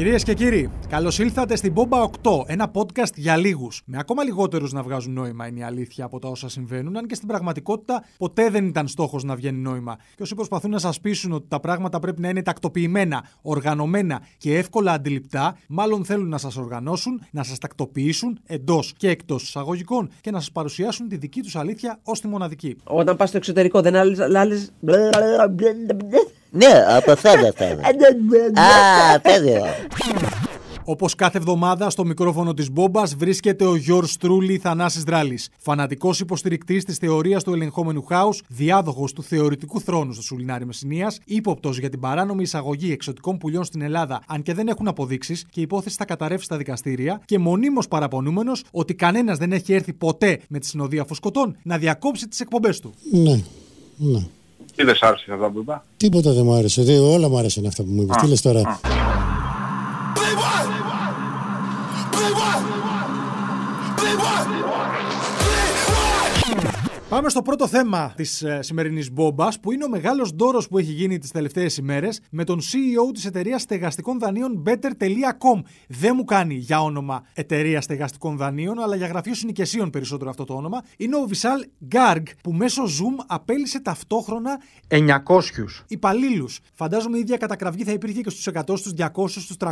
Κυρίες και κύριοι, καλώς ήλθατε στην Μπόμπα 8, ένα podcast για λίγους. Με ακόμα λιγότερους να βγάζουν νόημα είναι η αλήθεια από τα όσα συμβαίνουν, αν και στην πραγματικότητα ποτέ δεν ήταν στόχος να βγαίνει νόημα. Και όσοι προσπαθούν να σας πείσουν ότι τα πράγματα πρέπει να είναι τακτοποιημένα, οργανωμένα και εύκολα αντιληπτά, μάλλον θέλουν να σας οργανώσουν, να σας τακτοποιήσουν εντός και εκτός εισαγωγικών και να σας παρουσιάσουν τη δική τους αλήθεια ως τη μοναδική. Όταν πας στο εξωτερικό, δεν άλλε. Ναι, από σένα θέλω. Α, παιδί. Όπως κάθε εβδομάδα, στο μικρόφωνο της Μπόμπας βρίσκεται ο Γιώργ Στρούλη Θανάσης Δράλης. Φανατικός υποστηρικτής της θεωρίας του ελεγχόμενου χάους, διάδοχος του θεωρητικού θρόνου στο Σουλινάρι Μεσσηνίας, ύποπτος για την παράνομη εισαγωγή εξωτικών πουλιών στην Ελλάδα, αν και δεν έχουν αποδείξεις και η υπόθεση θα καταρρεύσει στα δικαστήρια, και μονίμως παραπονούμενος ότι κανένας δεν έχει έρθει ποτέ με τη συνοδεία φωσκωτών να διακόψει τις εκπομπές του. Ναι, ναι. Τι δεν σ' άρεσε αυτά που είπα; Τίποτα δεν μου άρεσε. Δε, όλα μου άρεσαν αυτά που μου είπες. Τι λες τώρα; Πάμε στο πρώτο θέμα της ε, σημερινής μπόμπας, που είναι ο μεγάλος δώρος που έχει γίνει τις τελευταίες ημέρες με τον CEO της εταιρείας στεγαστικών δανείων Better.com. Δεν μου κάνει για όνομα εταιρεία στεγαστικών δανείων, αλλά για γραφείο συνοικεσίων περισσότερο αυτό το όνομα. Είναι ο Βισάλ Γκάργκ, που μέσω Zoom απέλησε ταυτόχρονα 900 υπαλλήλους. Φαντάζομαι η ίδια κατακραυγή θα υπήρχε και στους 100, στους 200, στους 300,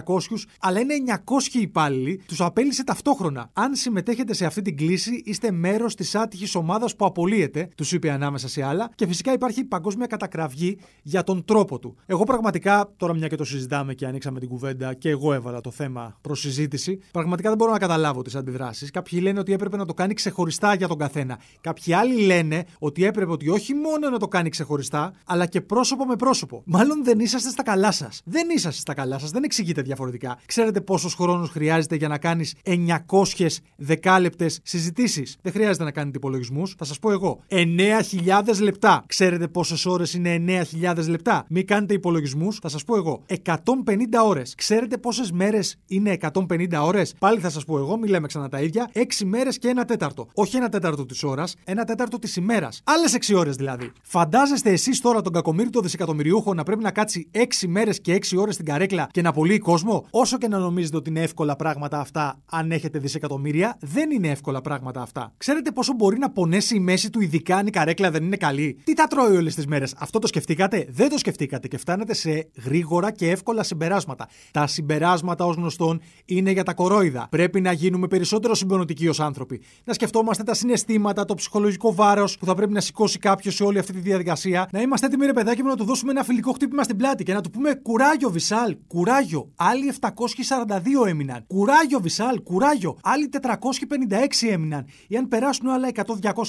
αλλά είναι 900 υπάλληλοι, τους απέλησε ταυτόχρονα. Αν συμμετέχετε σε αυτή την κλίση, είστε μέρος της άτυχης ομάδας που απολύτως απολύεται, τους είπε ανάμεσα σε άλλα, και φυσικά υπάρχει παγκόσμια κατακραυγή για τον τρόπο του. Εγώ πραγματικά, τώρα μια και το συζητάμε και ανοίξαμε την κουβέντα και εγώ έβαλα το θέμα προς συζήτηση, πραγματικά δεν μπορώ να καταλάβω τις αντιδράσεις. Κάποιοι λένε ότι έπρεπε να το κάνει ξεχωριστά για τον καθένα. Κάποιοι άλλοι λένε ότι έπρεπε ότι όχι μόνο να το κάνει ξεχωριστά, αλλά και πρόσωπο με πρόσωπο. Μάλλον δεν είσαστε στα καλά σας. Δεν είσαστε στα καλά σας, δεν εξηγείτε διαφορετικά. Ξέρετε πόσος χρόνος χρειάζεται για να κάνεις 900 δεκάλεπτες συζητήσεις. Δεν χρειάζεται να κάνετε υπολογισμούς. Θα σας πω εγώ. 9.000 λεπτά. Ξέρετε πόσες ώρες είναι 9.000 λεπτά; Μην κάνετε υπολογισμούς, θα σας πω εγώ. 150 ώρες. Ξέρετε πόσες μέρες είναι 150 ώρες; Πάλι θα σας πω εγώ, μην λέμε ξανά τα ίδια. 6 μέρες και ένα τέταρτο. Όχι ένα τέταρτο της ώρας, ένα τέταρτο της ημέρας. Άλλες 6 ώρες δηλαδή. Φαντάζεστε εσείς τώρα τον κακομίρτο δισεκατομμυριούχο να πρέπει να κάτσει 6 μέρες και 6 ώρες στην καρέκλα και να πωλεί κόσμο; Όσο και να νομίζετε ότι είναι εύκολα πράγματα αυτά, αν έχετε δισεκατομμύρια, δεν είναι εύκολα πράγματα αυτά. Ξέρετε πόσο μπορεί να πονέσει η μέση του, ειδικά αν η καρέκλα δεν είναι καλή. Τι τα τρώει όλες τις μέρες; Αυτό το σκεφτήκατε; Δεν το σκεφτήκατε και φτάνετε σε γρήγορα και εύκολα συμπεράσματα. Τα συμπεράσματα ως γνωστόν είναι για τα κορόιδα. Πρέπει να γίνουμε περισσότερο συμπονοτικοί ως άνθρωποι. Να σκεφτόμαστε τα συναισθήματα, το ψυχολογικό βάρος που θα πρέπει να σηκώσει κάποιος σε όλη αυτή τη διαδικασία. Να είμαστε έτοιμοι, ρε παιδάκι μου, να του δώσουμε ένα φιλικό χτύπημα στην πλάτη και να του πούμε κουράγιο, Βισάλ, κουράγιο. Άλλοι 742 έμειναν. Κουράγιο, Βισάλ, κουράγιο. Άλλοι 456 έμειναν. Ή αν περάσουν άλλα 100-200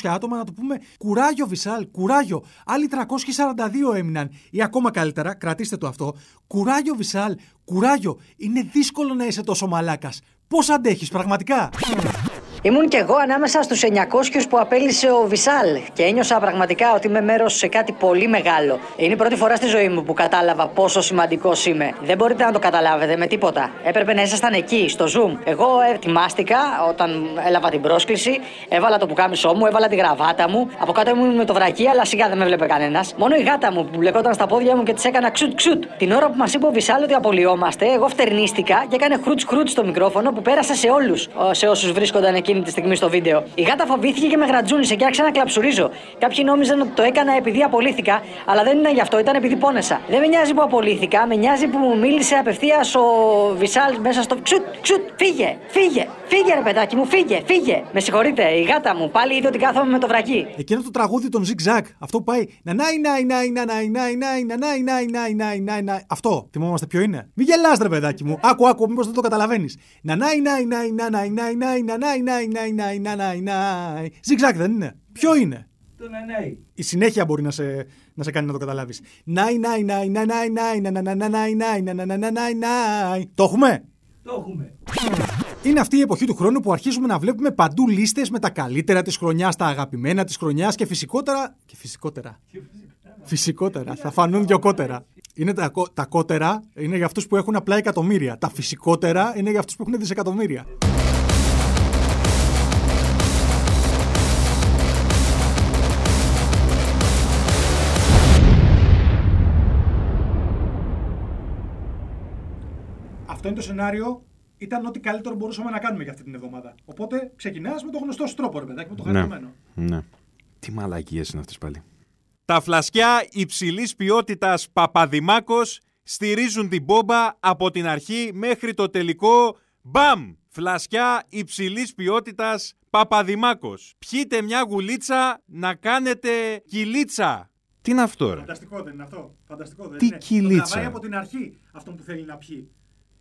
άτομα να του πούμε κουράγιο, Βισάλ, κουράγιο. Άλλοι 342 έμειναν. Ή ακόμα καλύτερα, κρατήστε το αυτό. Κουράγιο, Βισάλ, κουράγιο. Είναι δύσκολο να είσαι τόσο μαλάκας. Πώς αντέχεις, πραγματικά; Ήμουν κι εγώ ανάμεσα στους 900 που απέλησε ο Βισάλ και ένιωσα πραγματικά ότι είμαι μέρος σε κάτι πολύ μεγάλο. Είναι η πρώτη φορά στη ζωή μου που κατάλαβα πόσο σημαντικός είμαι. Δεν μπορείτε να το καταλάβετε με τίποτα. Έπρεπε να ήσασταν εκεί, στο Zoom. Εγώ ετοιμάστηκα όταν έλαβα την πρόσκληση, έβαλα το πουκάμισό μου, έβαλα τη γραβάτα μου. Από κάτω ήμουν με το βρακί, αλλά σιγά δεν με βλέπε κανένας. Μόνο η γάτα μου που μπλεκόταν στα πόδια μου και της έκανα ξουτ ξουτ. Την ώρα που μας είπε ο Βισάλ ότι απολυόμαστε, εγώ φτερνίστηκα και έκανε χρούτς χρούτς στο μικρόφωνο που πέρασε σε όλους, σε όσους βρίσκονταν εκεί εκείνη τη στιγμή στο βίντεο. Η γάτα φοβήθηκε και με γρατζούνισε και άρχισα να κλαψουρίζω. Κάποιοι νόμιζαν ότι το έκανα επειδή απολύθηκα, αλλά δεν είναι γι' αυτό, ήταν επειδή πόνεσα. Δεν με νοιάζει που απολύθηκα, με νοιάζει που μου μίλησε απευθείας ο Βισάλ μέσα στο. Ξουτ, ξουτ, φύγε, φύγε, φύγε ρε παιδάκι μου, φύγε, φύγε. Με συγχωρείτε, η γάτα μου πάλι είδε ότι κάθομαι με το βρακί. Εκείνο το τραγούδι των Zig αυτό που πάει. Να νάι, νάι, νάι, νάι, νάι, νάι, νάι, νάι, νάι, νάι, νάι, νάι. Αυτό θυμόμαστε ποιο είναι. Μη γελάς, ρε παιδάκι μου. Άκου, άκου, μήπως δεν το καταλαβαίνει. Να νάι, νάι, νάι, νάι, νάι, νάι, νάι, νάι, νάι, νάι, νάι, νάι, νάι. Zig Zag δεν είναι. Ποιο είναι. Το νάι. Η συνέχεια μπορεί να σε, να σε κάνει να το καταλάβει. Νάι, νάι, νάι, νάι, νάι, νάι, νάι, νάι, νάι, νάι, νάι, νάι, νάι, νάι. Το έχουμε. Το έχουμε. Είναι αυτή η εποχή του χρόνου που αρχίζουμε να βλέπουμε παντού λίστε με τα καλύτερα τη χρονιά, τα αγαπημένα τη χρονιά και φυσικότερα. Και φυσικότερα. Φυσικότερα. Θα φανούν δυο κότερα. Είναι τα, τα κότερα είναι για αυτού που έχουν απλά εκατομμύρια. Τα φυσικότερα είναι για αυτού που έχουν δισεκατομμύρια. Αυτό είναι το σενάριο. Ήταν ό,τι καλύτερο μπορούσαμε να κάνουμε για αυτή την εβδομάδα. Οπότε ξεκινάς με το γνωστό σου τρόπο, ρε παιδάκι, με το χαριτωμένο. Ναι. Τι μαλακίες είναι αυτές πάλι. Τα φλασκιά υψηλής ποιότητας Παπαδημάκος στηρίζουν την μπόμπα από την αρχή μέχρι το τελικό. Μπαμ! Φλασκιά υψηλής ποιότητας Παπαδημάκος. Πιείτε μια γουλίτσα να κάνετε κυλίτσα. Τι είναι αυτό, ρε; Φανταστικό δεν είναι αυτό; Φανταστικό δεν Τι είναι. κυλίτσα. Το τραβάει από την αρχή αυτό που θέλει να πιει.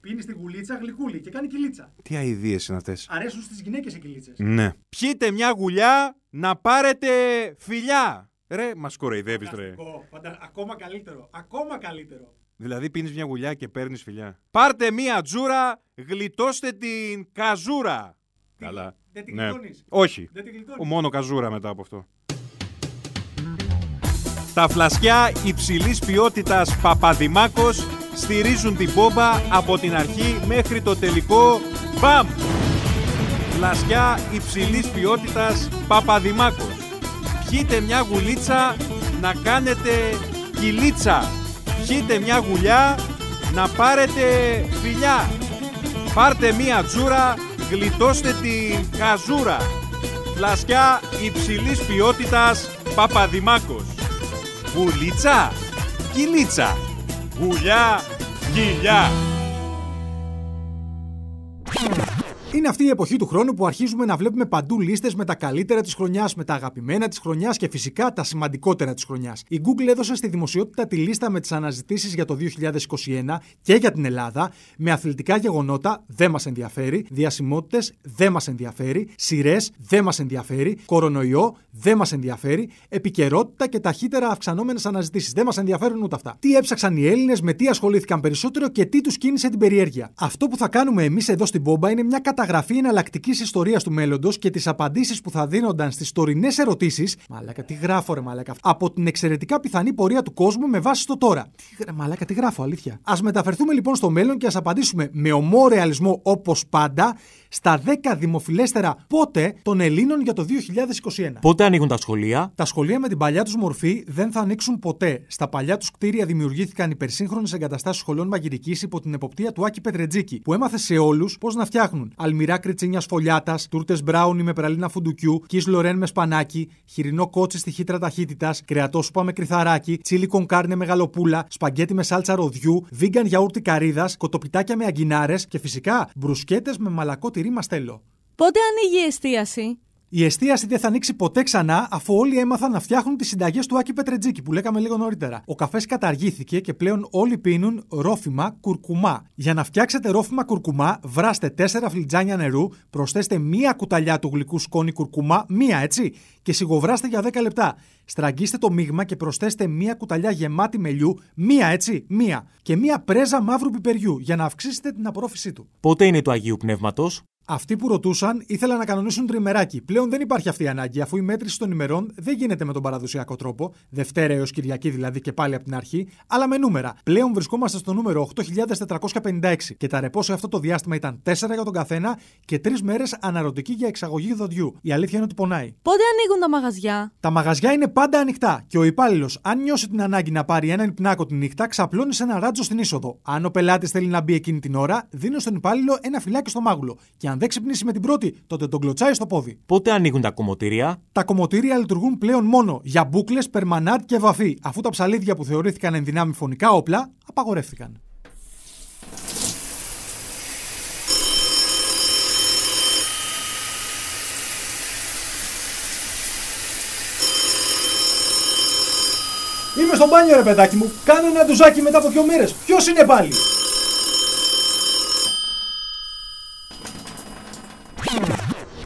Πίνει στη γουλίτσα γλυκούλη και κάνει κυλίτσα. Τι αειδίε είναι αυτές. Αρέσουν στις γυναίκες οι κυλίτσες. Ναι. Πιείτε μια γουλιά να πάρετε φιλιά. Ρε, μας κοροϊδεύεις, ρε. Ακόμα καλύτερο. Ακόμα καλύτερο. Δηλαδή πίνεις μια γουλιά και παίρνεις φιλιά. Πάρτε μια τζούρα, γλιτώστε την καζούρα. Καλά. δεν την ναι. γλιτώνεις; Όχι. Δεν την γλιτώνεις; Ο μόνο καζούρα μετά από αυτό. Τα φλασκιά υψηλής ποιότητας Παπαδημάκος στηρίζουν την μπόμπα από την αρχή μέχρι το τελικό. Μπαμ! Φλασκιά υψηλής ποιότητας Παπαδημάκος. Πιείτε μια γουλίτσα να κάνετε κυλίτσα. Πιείτε μια γουλιά να πάρετε φιλιά. Πάρτε μια τζούρα, γλιτώστε την καζούρα. Φλασκιά υψηλής ποιότητας Παπαδημάκος. Γουλίτσα, κυλίτσα. Γουλιά, κοιλιά. Είναι αυτή η εποχή του χρόνου που αρχίζουμε να βλέπουμε παντού λίστες με τα καλύτερα της χρονιάς, με τα αγαπημένα της χρονιάς και φυσικά τα σημαντικότερα της χρονιάς. Η Google έδωσε στη δημοσιότητα τη λίστα με τις αναζητήσεις για το 2021 και για την Ελλάδα, με αθλητικά γεγονότα, δεν μας ενδιαφέρει, διασημότητες, δεν μας ενδιαφέρει, σειρές, δεν μας ενδιαφέρει, κορονοϊό, δεν μας ενδιαφέρει, επικαιρότητα και ταχύτερα αυξανόμενες αναζητήσεις. Δεν μας ενδιαφέρουν ούτε αυτά. Τι έψαξαν οι Έλληνες, με τι ασχολήθηκαν περισσότερο και τι τους κίνησε την περιέργεια. Αυτό που θα κάνουμε εμείς εδώ στην Μπόμπα είναι μια καταγραφή εναλλακτικής ιστορίας του μέλλοντος και τις απαντήσεις που θα δίνονταν στις τωρινές ερωτήσεις. Μαλάκα, τι γράφω, ρε Μαλάκα. Από την εξαιρετικά πιθανή πορεία του κόσμου με βάση στο τώρα. Τι, ρε, μαλάκα, τι γράφω, αλήθεια. Α μεταφερθούμε λοιπόν στο μέλλον και ας απαντήσουμε με ομό ρεαλισμό όπως πάντα στα 10 δημοφιλέστερα πότε των Ελλήνων για το 2021. Πότε ανοίγουν τα σχολεία; Τα σχολεία με την παλιά τους μορφή δεν θα ανοίξουν ποτέ. Στα παλιά τους κτίρια δημιουργήθηκαν υπερσύγχρονες εγκαταστάσεις σχολών μαγειρικής υπό την εποπτεία του Άκη Πετρετζίκη, που έμαθε σε όλους πώς να φτιάχνουν αλμυρά κριτσίνια φωλιάτας, τούρτες μπράουνι με πραλίνα φουντουκιού, κις λορέν με σπανάκι, χοιρινό κότσι στη χύτρα ταχύτητας, κρεατόσουπα με κρυθαράκι, τσίλι κονκάρνε με γαλοπούλα, σπαγκέτι με σάλτσα ροδιού, βίγκαν γιαούρτι καρύδα, κοτοπιτάκια με αγκινάρε και φυσικά μπρουσκέτες με μαλακό τυρί μαστέλο. Πότε ανοίγει η εστίαση; Η εστίαση δεν θα ανοίξει ποτέ ξανά αφού όλοι έμαθαν να φτιάχνουν τις συνταγές του Άκη Πετρετζίκη που λέγαμε λίγο νωρίτερα. Ο καφές καταργήθηκε και πλέον όλοι πίνουν ρόφημα κουρκουμά. Για να φτιάξετε ρόφημα κουρκουμά, βράστε 4 φλιτζάνια νερού, προσθέστε μία κουταλιά του γλυκού σκόνη κουρκουμά, μία έτσι, και σιγοβράστε για 10 λεπτά. Στραγγίστε το μείγμα και προσθέστε μία κουταλιά γεμάτη μελιού, μία έτσι, μία, και μία πρέζα μαύρου πιπεριού για να αυξήσετε την απορρόφησή του. Πότε είναι του Αγίου Πνεύματος; Αυτοί που ρωτούσαν ήθελαν να κανονίσουν τριμεράκι. Πλέον δεν υπάρχει αυτή η ανάγκη, αφού η μέτρηση των ημερών δεν γίνεται με τον παραδοσιακό τρόπο, Δευτέρα έως Κυριακή δηλαδή και πάλι από την αρχή, αλλά με νούμερα. Πλέον βρισκόμαστε στο νούμερο 8456 και τα ρεπό σε αυτό το διάστημα ήταν 4 για τον καθένα και 3 μέρες αναρωτική για εξαγωγή δοντιού. Η αλήθεια είναι ότι πονάει. Πότε ανοίγουν τα μαγαζιά; Τα μαγαζιά είναι πάντα ανοιχτά και ο υπάλληλος, αν νιώσει την ανάγκη να πάρει έναν υπνάκο τη νύχτα, ξαπλώνει σε ένα ράτζο στην είσοδο. Αν ο πελάτης θέλει να μπει εκείνη την ώρα, δίνει στον υπάλληλο ένα φυλάκι στο μάγουλο. Και αν δεν ξυπνήσει με την πρώτη, τότε τον κλωτσάει στο πόδι. Πότε ανοίγουν τα κομμωτήρια; Τα κομμωτήρια λειτουργούν πλέον μόνο για μπουκλε, περμανάτ και βαφή, αφού τα ψαλίδια που θεωρήθηκαν ενδυνάμει φωνικά όπλα απαγορεύτηκαν. Είμαι στο μπάνιο ρε παιδάκι μου, κάνω ένα ντουζάκι μετά από δύο μέρες. Ποιος είναι πάλι;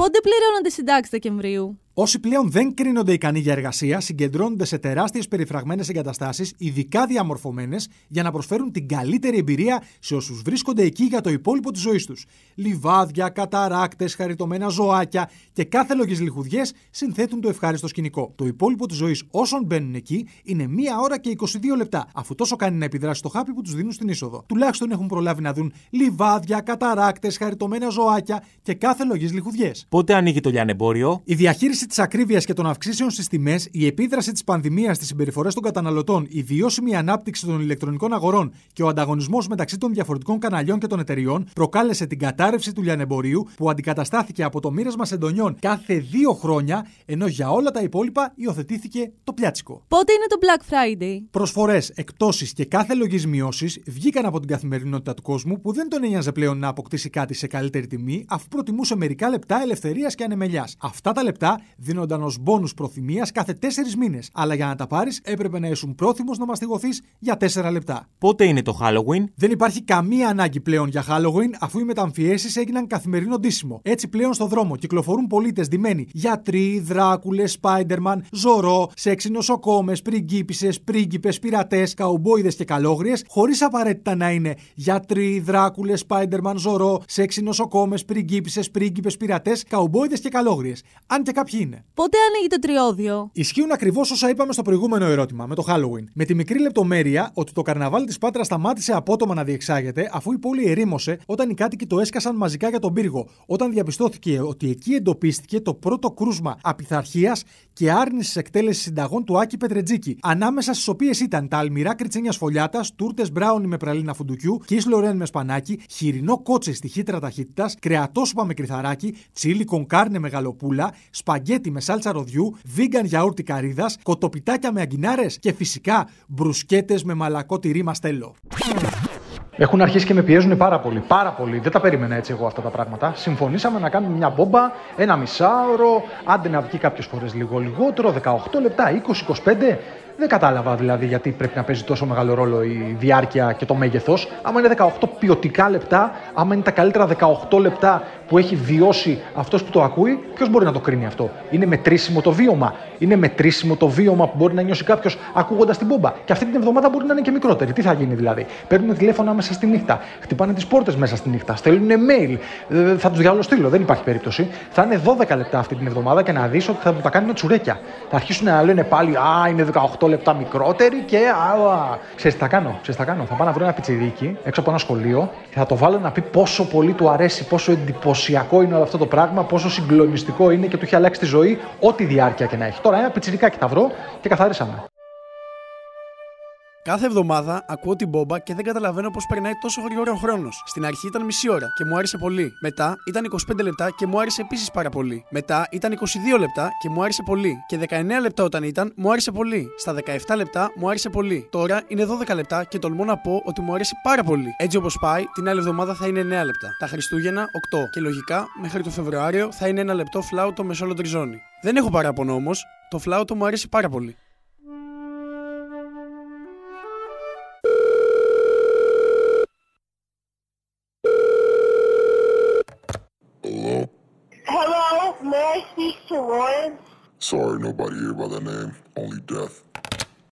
Πότε πληρώνονται συντάξεις Δεκεμβρίου; Όσοι πλέον δεν κρίνονται ικανοί για εργασία, συγκεντρώνονται σε τεράστιες περιφραγμένες εγκαταστάσεις, ειδικά διαμορφωμένες, για να προσφέρουν την καλύτερη εμπειρία σε όσους βρίσκονται εκεί για το υπόλοιπο της ζωής τους. Λιβάδια, καταράκτες, χαριτωμένα ζωάκια και κάθε λογής λιχουδιές συνθέτουν το ευχάριστο σκηνικό. Το υπόλοιπο της ζωής όσων μπαίνουν εκεί είναι μία ώρα και 22 λεπτά, αφού τόσο κάνει να επιδράσει το χάπι που τους δίνουν στην είσοδο. Τουλάχιστον έχουν προλάβει να δουν λιβάδια, καταράκτες, χαριτωμένα ζωάκια και κάθε λογής λιχουδιές. Πότε ανοίγει το λιανεμπόριο; Η διαχείριση φύση της ακρίβειας και των αυξήσεων στις τιμές, η επίδραση της πανδημίας στις συμπεριφορές των καταναλωτών, η βιώσιμη ανάπτυξη των ηλεκτρονικών αγορών και ο ανταγωνισμός μεταξύ των διαφορετικών καναλιών και των εταιριών προκάλεσε την κατάρρευση του λιανεμπορίου που αντικαταστάθηκε από το μοίρασμα σεντονιών κάθε δύο χρόνια, ενώ για όλα τα υπόλοιπα υιοθετήθηκε το πιάτσικο. Πότε είναι το Black Friday? Προσφορές, εκτόσει και κάθε λογής μειώσει βγήκαν από την καθημερινότητα του κόσμου που δεν τον ένοιαζε πλέον να αποκτήσει κάτι σε καλύτερη τιμή, αφού προτιμούσε μερικά λεπτά ελευθερίας και ανεμελιάς. Αυτά τα λεπτά δίνονταν ως μπόνους προθυμίας κάθε 4 μήνες, αλλά για να τα πάρεις έπρεπε να ήσουν πρόθυμος να μαστιγωθείς για 4 λεπτά. Πότε είναι το Halloween? Δεν υπάρχει καμία ανάγκη πλέον για Halloween, αφού οι μεταμφιέσεις έγιναν καθημερινό ντύσιμο. Έτσι πλέον στο δρόμο κυκλοφορούν πολίτες ντυμένοι γιατροί, δράκουλες, Spider-Man, ζωρό, σεξι νοσοκόμες, πριγκίπισε, πρίγκιπες, πειρατές, καουμπόιδες και καλόγριες, χωρίς απαραίτητα να είναι γιατροί, δράκουλες, Spider-Man, ζωρό, σεξι νοσοκόμες, πριγκίπισε, πρίγκιπες, πειρατές, καουμπόιδες και καλόγριες. Αν και κάποιοι είναι; Πότε άνοιγε το τριώδιο; Ισχύουν ακριβώς όσα είπαμε στο προηγούμενο ερώτημα, με το Halloween. Με τη μικρή λεπτομέρεια ότι το καρναβάλι της Πάτρας σταμάτησε απότομα να διεξάγεται αφού η πόλη ερήμωσε όταν οι κάτοικοι το έσκασαν μαζικά για τον πύργο. Όταν διαπιστώθηκε ότι εκεί εντοπίστηκε το πρώτο κρούσμα απειθαρχίας και άρνησης εκτέλεσης συνταγών του Άκη Πετρετζίκη. Ανάμεσα στις οποίες ήταν τα αλμυρά κριτσένιας φωλιάτας, τούρτες μπράουνι με πραλίνα φουντουκιού, κις λορέν με σπανάκι, χοιρινό κότσε στη χύτρα ταχύτητας, κρεατόσουπα με κρυθαράκι, τσίλι κονκάρνε μεγαλοπούλα, σπαγκέτι με σάλτσα ροδιού, βίγκαν γιαούρτι καρύδας, κοτοπιτάκια με αγκινάρες και φυσικά μπρουσκέτες με μαλακό τυρί μαστέλο. Έχουν αρχίσει και με πιέζουν πάρα πολύ. Πάρα πολύ. Δεν τα περίμενα έτσι εγώ αυτά τα πράγματα. Συμφωνήσαμε να κάνουμε μια μπόμπα, ένα μισάωρο, άντε να βγει κάποιε φορές λίγο λιγότερο, 18 λεπτά, 20-25. Δεν κατάλαβα δηλαδή γιατί πρέπει να παίζει τόσο μεγάλο ρόλο η διάρκεια και το μέγεθος. Άμα είναι 18 ποιοτικά λεπτά, άμα είναι τα καλύτερα 18 λεπτά που έχει βιώσει αυτός που το ακούει, ποιος μπορεί να το κρίνει αυτό; Είναι μετρήσιμο το βίωμα; Είναι μετρήσιμο το βίωμα που μπορεί να νιώσει κάποιος ακούγοντας την μπόμπα; Και αυτή την εβδομάδα μπορεί να είναι και μικρότερη. Τι θα γίνει δηλαδή; Παίρνουν τηλέφωνα μέσα στη νύχτα. Χτυπάνε τις πόρτες μέσα στη νύχτα. Στέλνουν mail. Ε, θα τους διαλοστείλω, δεν υπάρχει περίπτωση. Θα είναι 12 λεπτά αυτή την εβδομάδα και να δεις ότι θα μου τα κάνουν τσουρέκια. Θα αρχίσουν να λένε πάλι Α, είναι 18 λεπτά μικρότερη και. Α, ξέρεις τι θα κάνω. Ξέρεις τι θα κάνω. Θα πάω να βρω ένα πιτσιρίκι έξω από ένα σχολείο και θα το βάλω να πει πόσο πολύ του αρέσει, πόσο εντυπωσιακό είναι όλο αυτό το πράγμα, πόσο συγκλονιστικό είναι και του έχει αλλάξει τη ζωή, ό,τι διάρκεια και να έχει. Τώρα ένα πιτσιρικάκι θα βρω και καθαρίσαμε. Κάθε εβδομάδα ακούω την μπόμπα και δεν καταλαβαίνω πώς περνάει τόσο γρήγορα ο χρόνος. Στην αρχή ήταν μισή ώρα και μου άρεσε πολύ. Μετά ήταν 25 λεπτά και μου άρεσε επίσης πάρα πολύ. Μετά ήταν 22 λεπτά και μου άρεσε πολύ. Και 19 λεπτά όταν ήταν, μου άρεσε πολύ. Στα 17 λεπτά μου άρεσε πολύ. Τώρα είναι 12 λεπτά και τολμώ να πω ότι μου άρεσε πάρα πολύ. Έτσι όπως πάει, την άλλη εβδομάδα θα είναι 9 λεπτά. Τα Χριστούγεννα 8. Και λογικά μέχρι το Φεβρουάριο θα είναι ένα λεπτό φλάουτο με σόλο τριζόνι. Δεν έχω παράπονο όμως, το φλάουτο μου άρεσε πάρα πολύ. Mr. Roy? Sorry, nobody here by that name. Only death.